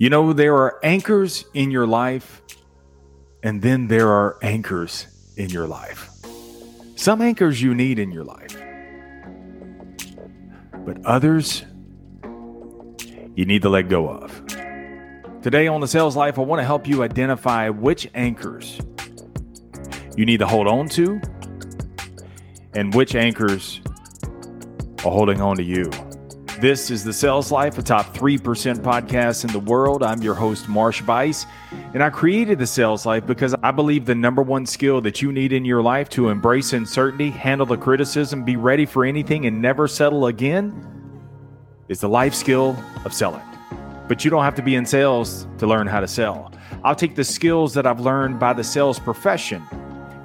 You know, there are anchors in your life, and then there are anchors in your life. Some anchors you need in your life, but others you need to let go of. Today on the Sales Life, I want to help you identify which anchors you need to hold on to and which anchors are holding on to you. This is the Sales Life, a top 3% podcast in the world. I'm your host, Marsh Buice, and I created the Sales Life because I believe the number one skill that you need in your life to embrace uncertainty, handle the criticism, be ready for anything, and never settle again is the life skill of selling. But you don't have to be in sales to learn how to sell. I'll take the skills that I've learned by the sales profession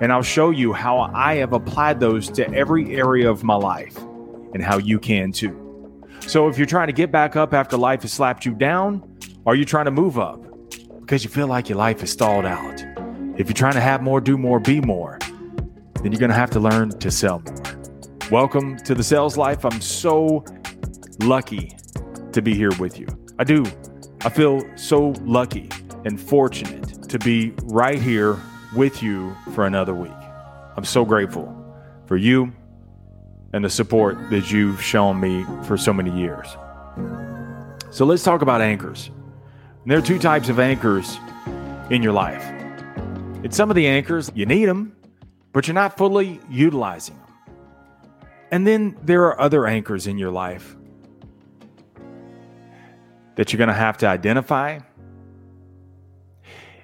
and I'll show you how I have applied those to every area of my life and how you can too. So if you're trying to get back up after life has slapped you down, are you trying to move up because you feel like your life is stalled out? If you're trying to have more, do more, be more, then you're going to have to learn to sell more. Welcome to the sales life. I'm so lucky to be here with you. I do. I feel so lucky and fortunate to be right here with you for another week. I'm so grateful for you and the support that you've shown me for so many years. So let's talk about anchors. And there are two types of anchors in your life. It's some of the anchors, you need them, but you're not fully utilizing them. And then there are other anchors in your life that you're going to have to identify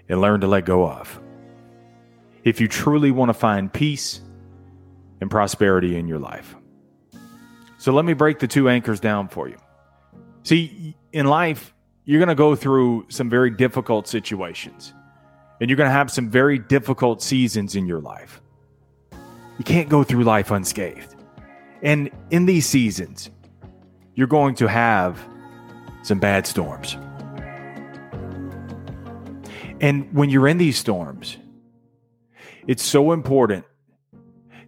and learn to let go of. If you truly want to find peace and prosperity in your life. So let me break the two anchors down for you. See, in life, you're going to go through some very difficult situations, and you're going to have some very difficult seasons in your life. You can't go through life unscathed. And in these seasons, you're going to have some bad storms. And when you're in these storms, it's so important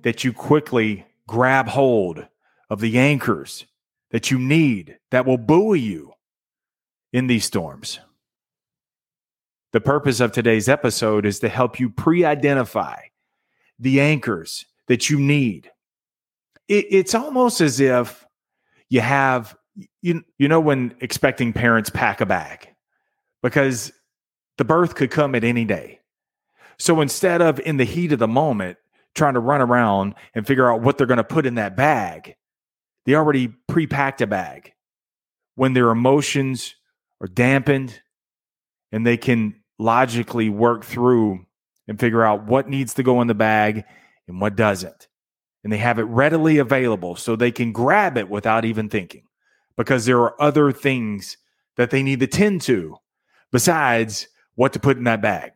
that you quickly grab hold of the anchors that you need that will buoy you in these storms. The purpose of today's episode is to help you pre identify the anchors that you need. It, it's almost as if you have, you, you know, when expecting parents pack a bag because the birth could come at any day. So instead of in the heat of the moment trying to run around and figure out what they're going to put in that bag, they already pre-packed a bag when their emotions are dampened and they can logically work through and figure out what needs to go in the bag and what doesn't. And they have it readily available so they can grab it without even thinking because there are other things that they need to tend to besides what to put in that bag.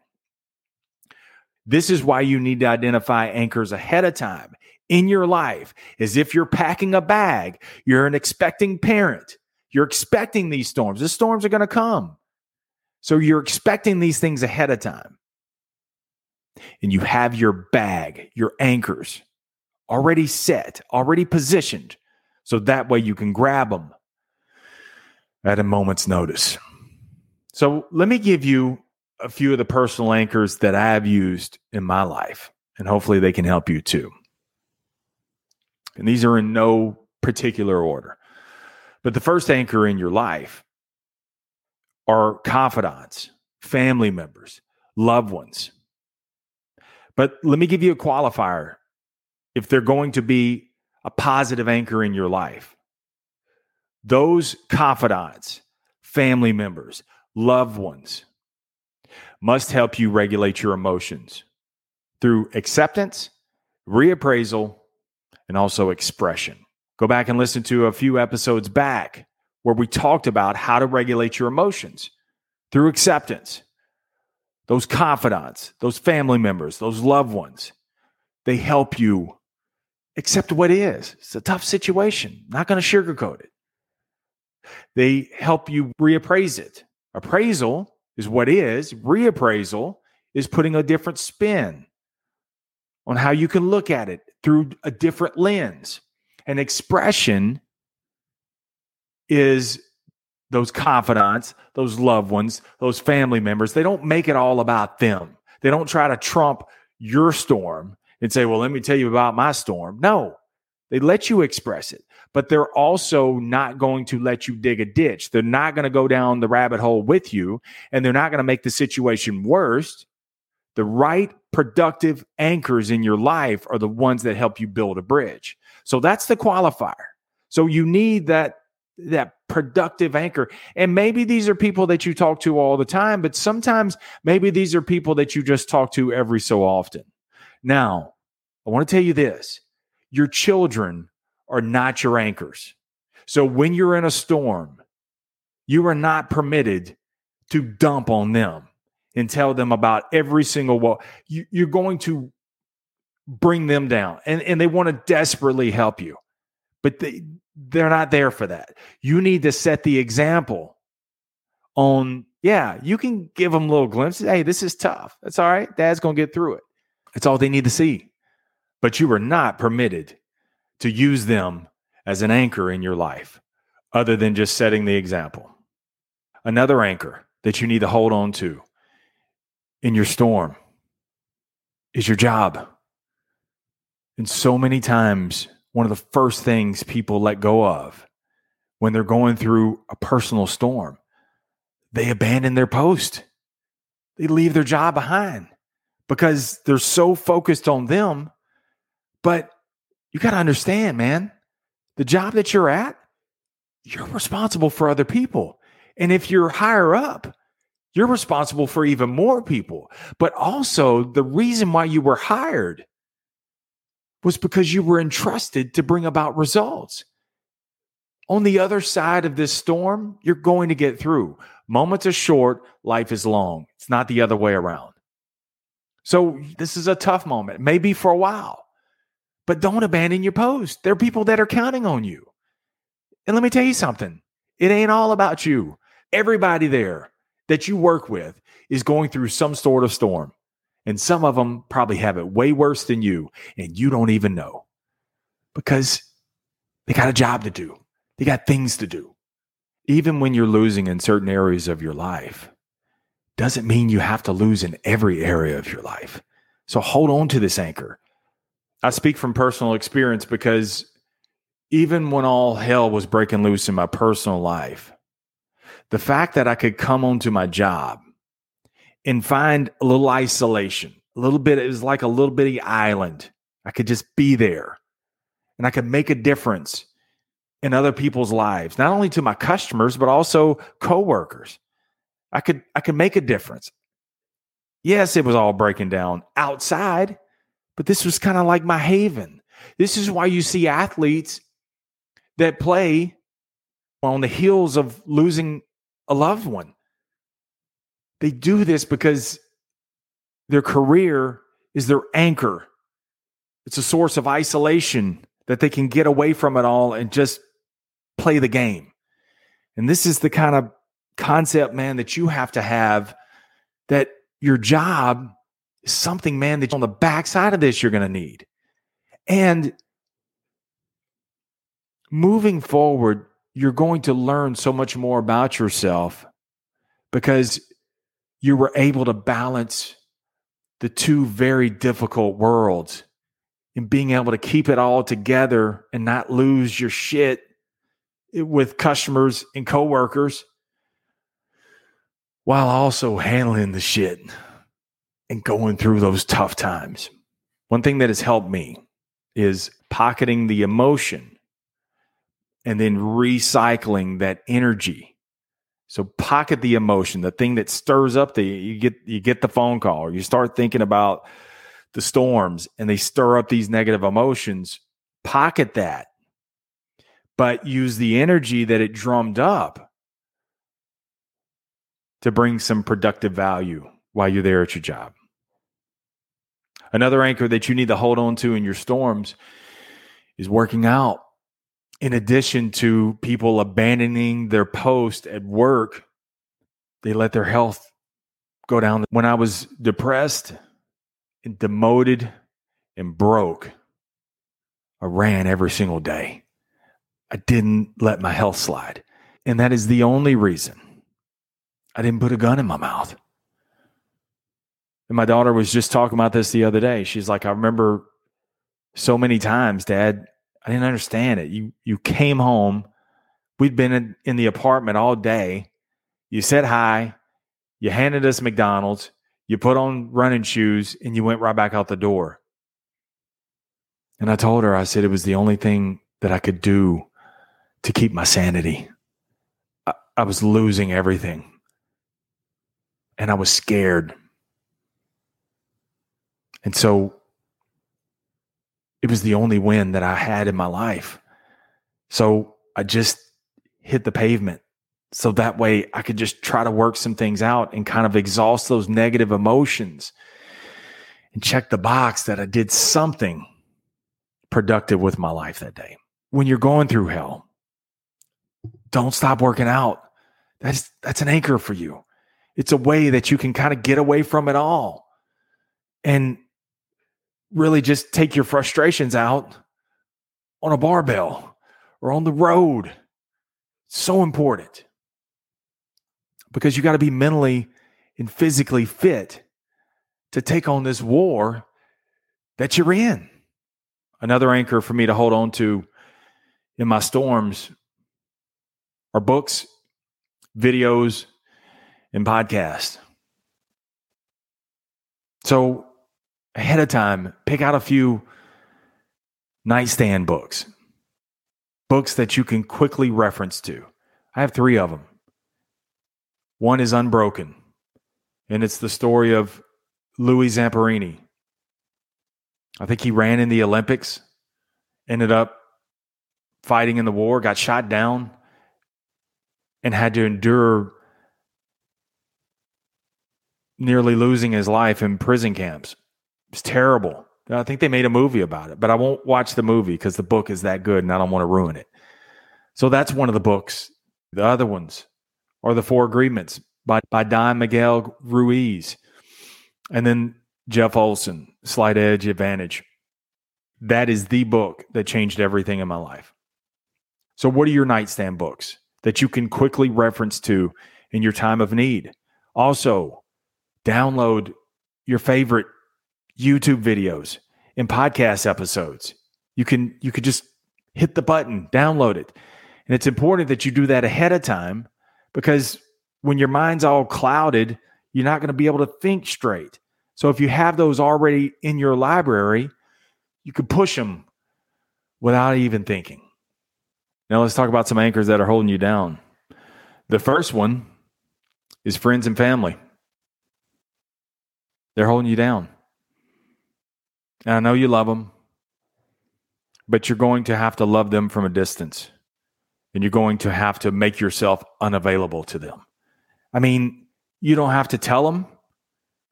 This is why you need to identify anchors ahead of time in your life as if you're packing a bag. You're an expecting parent. You're expecting these storms. The storms are going to come. So you're expecting these things ahead of time. And you have your bag, your anchors already set, already positioned. So that way you can grab them at a moment's notice. So let me give you a few of the personal anchors that I've used in my life, and hopefully they can help you too. And these are in no particular order. But the first anchor in your life are confidants, family members, loved ones. But let me give you a qualifier if they're going to be a positive anchor in your life. Those confidants, family members, loved ones must help you regulate your emotions through acceptance, reappraisal, and also expression. Go back and listen to a few episodes back where we talked about how to regulate your emotions through acceptance. Those confidants, those family members, those loved ones, they help you accept what is. It's a tough situation. Not going to sugarcoat it. They help you reappraise it. Appraisal is what is, reappraisal is putting a different spin on how you can look at it through a different lens. An expression is those confidants, those loved ones, those family members, they don't make it all about them. They don't try to trump your storm and say, well, let me tell you about my storm. No, they let you express it, but they're also not going to let you dig a ditch. They're not going to go down the rabbit hole with you, and they're not going to make the situation worse. The right productive anchors in your life are the ones that help you build a bridge. So that's the qualifier. So you need that that productive anchor. And maybe these are people that you talk to all the time, but sometimes maybe these are people that you just talk to every so often. Now, I want to tell you this your children are not your anchors. So when you're in a storm, you are not permitted to dump on them and tell them about every single wall. You, you're going to bring them down and, and they want to desperately help you, but they, they're not there for that. You need to set the example on, yeah, you can give them little glimpses. Hey, this is tough. That's all right. Dad's going to get through it. It's all they need to see. But you are not permitted to use them as an anchor in your life other than just setting the example. Another anchor that you need to hold on to in your storm is your job. And so many times, one of the first things people let go of when they're going through a personal storm, they abandon their post. They leave their job behind because they're so focused on them but you got to understand, man, the job that you're at, you're responsible for other people. And if you're higher up, you're responsible for even more people. But also, the reason why you were hired was because you were entrusted to bring about results. On the other side of this storm, you're going to get through. Moments are short, life is long. It's not the other way around. So, this is a tough moment, maybe for a while. But don't abandon your post. There are people that are counting on you. And let me tell you something it ain't all about you. Everybody there that you work with is going through some sort of storm. And some of them probably have it way worse than you, and you don't even know because they got a job to do, they got things to do. Even when you're losing in certain areas of your life, doesn't mean you have to lose in every area of your life. So hold on to this anchor. I speak from personal experience because even when all hell was breaking loose in my personal life, the fact that I could come onto my job and find a little isolation, a little bit, it was like a little bitty island. I could just be there and I could make a difference in other people's lives, not only to my customers, but also coworkers. I could, I could make a difference. Yes, it was all breaking down outside, but this was kind of like my haven. This is why you see athletes that play on the heels of losing a loved one. They do this because their career is their anchor. It's a source of isolation that they can get away from it all and just play the game. And this is the kind of concept, man, that you have to have that your job is something, man, that on the backside of this you're going to need. And moving forward, you're going to learn so much more about yourself because you were able to balance the two very difficult worlds and being able to keep it all together and not lose your shit with customers and coworkers while also handling the shit and going through those tough times. One thing that has helped me is pocketing the emotion and then recycling that energy. So pocket the emotion, the thing that stirs up the you get you get the phone call or you start thinking about the storms and they stir up these negative emotions, pocket that. But use the energy that it drummed up to bring some productive value while you're there at your job. Another anchor that you need to hold on to in your storms is working out. In addition to people abandoning their post at work, they let their health go down. When I was depressed and demoted and broke, I ran every single day. I didn't let my health slide. And that is the only reason I didn't put a gun in my mouth. And my daughter was just talking about this the other day. She's like, I remember so many times, Dad, I didn't understand it. You you came home, we'd been in, in the apartment all day. You said hi, you handed us McDonald's, you put on running shoes, and you went right back out the door. And I told her, I said it was the only thing that I could do to keep my sanity. I, I was losing everything. And I was scared. And so it was the only win that I had in my life. So I just hit the pavement. So that way I could just try to work some things out and kind of exhaust those negative emotions and check the box that I did something productive with my life that day. When you're going through hell, don't stop working out. That's that's an anchor for you. It's a way that you can kind of get away from it all and really just take your frustrations out on a barbell or on the road. so important because you got to be mentally and physically fit to take on this war that you're in. Another anchor for me to hold on to in my storms are books, videos, and podcasts. So, ahead of time, pick out a few nightstand books, books that you can quickly reference to. I have three of them. One is Unbroken, and it's the story of Louis Zamperini, I think he ran in the Olympics, ended up fighting in the war, got shot down, and had to endure nearly losing his life in prison camps. It's terrible. I think they made a movie about it, but I won't watch the movie because the book is that good and I don't want to ruin it. So that's one of the books. The other ones are The Four Agreements by, by Don Miguel Ruiz. And then Jeff Olson, Slight Edge Advantage. That is the book that changed everything in my life. So, what are your nightstand books that you can quickly reference to in your time of need? Also, download your favorite YouTube videos and podcast episodes. You can you could just hit the button, download it. And it's important that you do that ahead of time because when your mind's all clouded, you're not going to be able to think straight. So if you have those already in your library, you can push them without even thinking. Now let's talk about some anchors that are holding you down. The first one is friends and family. They're holding you down. And I know you love them, but you're going to have to love them from a distance. And you're going to have to make yourself unavailable to them. I mean, you don't have to tell them.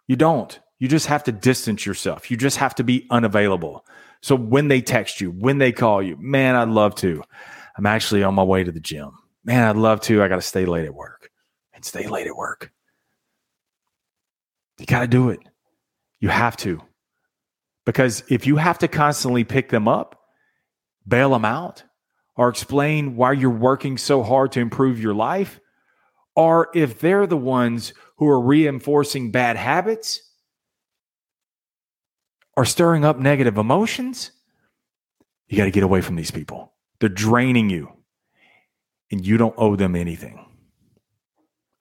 You don't. You just have to distance yourself. You just have to be unavailable. So when they text you, when they call you, man, I'd love to. I'm actually on my way to the gym. Man, I'd love to. I got to stay late at work and stay late at work. You got to do it. You have to. Because if you have to constantly pick them up, bail them out, or explain why you're working so hard to improve your life, or if they're the ones who are reinforcing bad habits, are stirring up negative emotions, you got to get away from these people. They're draining you, and you don't owe them anything.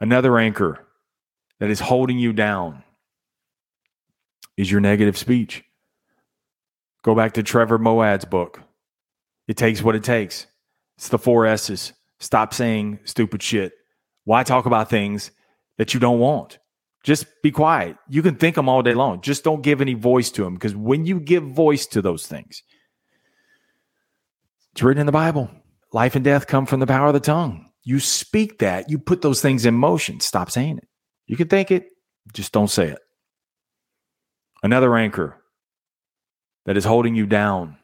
Another anchor that is holding you down is your negative speech. Go back to Trevor Moawad's book. It takes what it takes. It's the four S's. Stop saying stupid shit. Why talk about things that you don't want? Just be quiet. You can think them all day long. Just don't give any voice to them because when you give voice to those things, it's written in the Bible. Life and death come from the power of the tongue. You speak that, you put those things in motion. Stop saying it. You can think it, just don't say it. Another anchor that is holding you down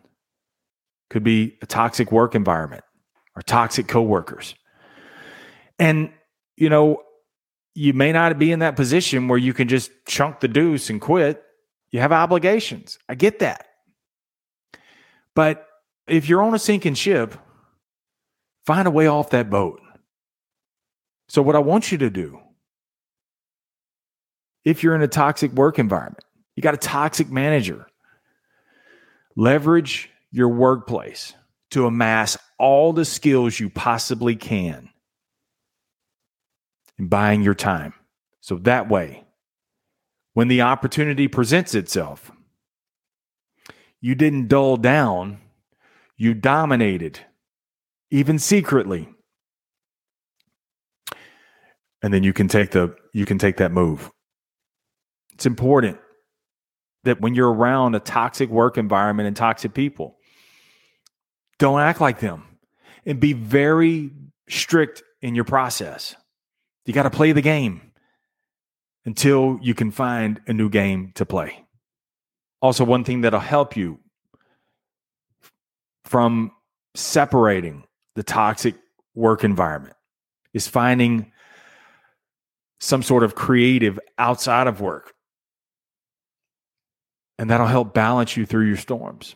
could be a toxic work environment or toxic coworkers. And, you know, you may not be in that position where you can just chunk the deuce and quit. You have obligations. I get that. But if you're on a sinking ship, find a way off that boat. So, what I want you to do, if you're in a toxic work environment, you got a toxic manager, leverage your workplace to amass all the skills you possibly can in buying your time. So that way, when the opportunity presents itself, you didn't dull down, you dominated, even secretly. And then you can take the you can take that move. It's important that when you're around a toxic work environment and toxic people, don't act like them and be very strict in your process. You got to play the game until you can find a new game to play. Also, one thing that'll help you from separating the toxic work environment is finding some sort of creative outside of work. And that'll help balance you through your storms.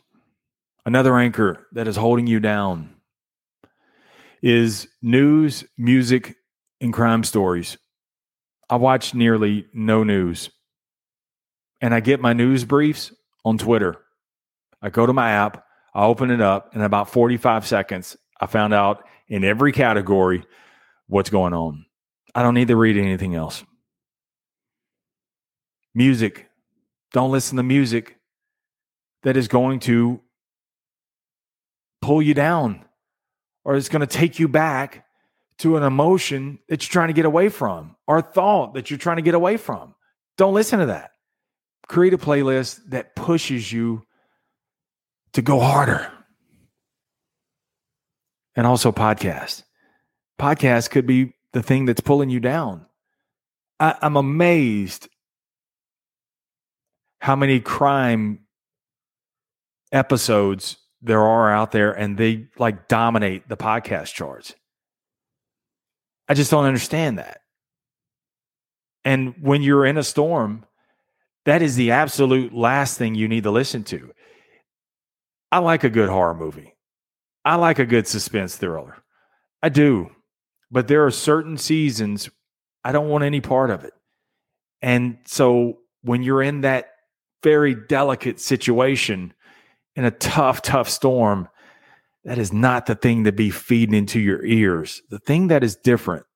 Another anchor that is holding you down is news, music, and crime stories. I watch nearly no news. And I get my news briefs on Twitter. I go to my app, I open it up, and in about 45 seconds, I found out in every category what's going on. I don't need to read anything else. Music. Don't listen to music that is going to pull you down or it's going to take you back to an emotion that you're trying to get away from or a thought that you're trying to get away from. Don't listen to that. Create a playlist that pushes you to go harder. And also podcast. Podcast could be the thing that's pulling you down. I, I'm amazed how many crime episodes there are out there and they like dominate the podcast charts. I just don't understand that. And when you're in a storm, that is the absolute last thing you need to listen to. I like a good horror movie. I like a good suspense thriller. I do. But there are certain seasons I don't want any part of it. And so when you're in that very delicate situation, in a tough, tough storm, that is not the thing to be feeding into your ears. The thing that is different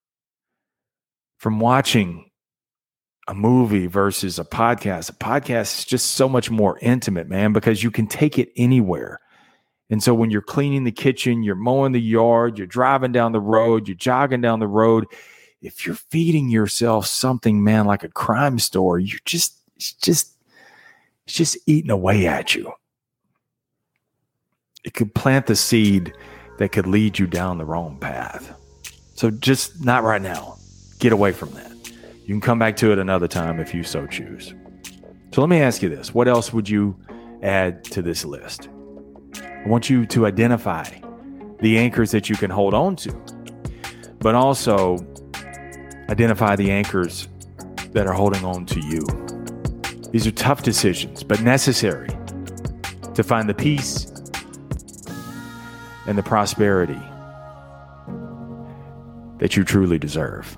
from watching a movie versus a podcast, a podcast is just so much more intimate, man, because you can take it anywhere. And so when you're cleaning the kitchen, you're mowing the yard, you're driving down the road, you're jogging down the road, if you're feeding yourself something, man, like a crime story, you're just, it's just, it's just eating away at you it could plant the seed that could lead you down the wrong path. So just not right now. Get away from that. You can come back to it another time if you so choose. So let me ask you this what else would you add to this list? I want you to identify the anchors that you can hold on to, but also identify the anchors that are holding on to you. These are tough decisions, but necessary to find the peace and the prosperity that you truly deserve.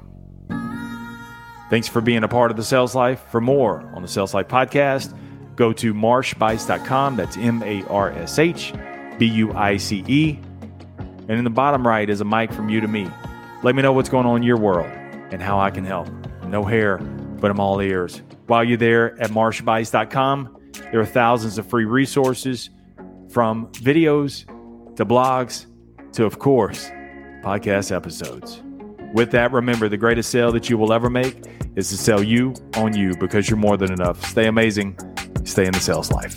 Thanks for being a part of the Sales Life. For more on the Sales Life podcast, go to marshbuice.com. That's M A R S H B U I C E. And in the bottom right is a mic from you to me. Let me know what's going on in your world and how I can help. No hair, but I'm all ears. While you're there at marshbuice.com, there are thousands of free resources from videos to blogs to, of course, podcast episodes. With that, remember the greatest sale that you will ever make is to sell you on you because you're more than enough. Stay amazing, stay in the sales life.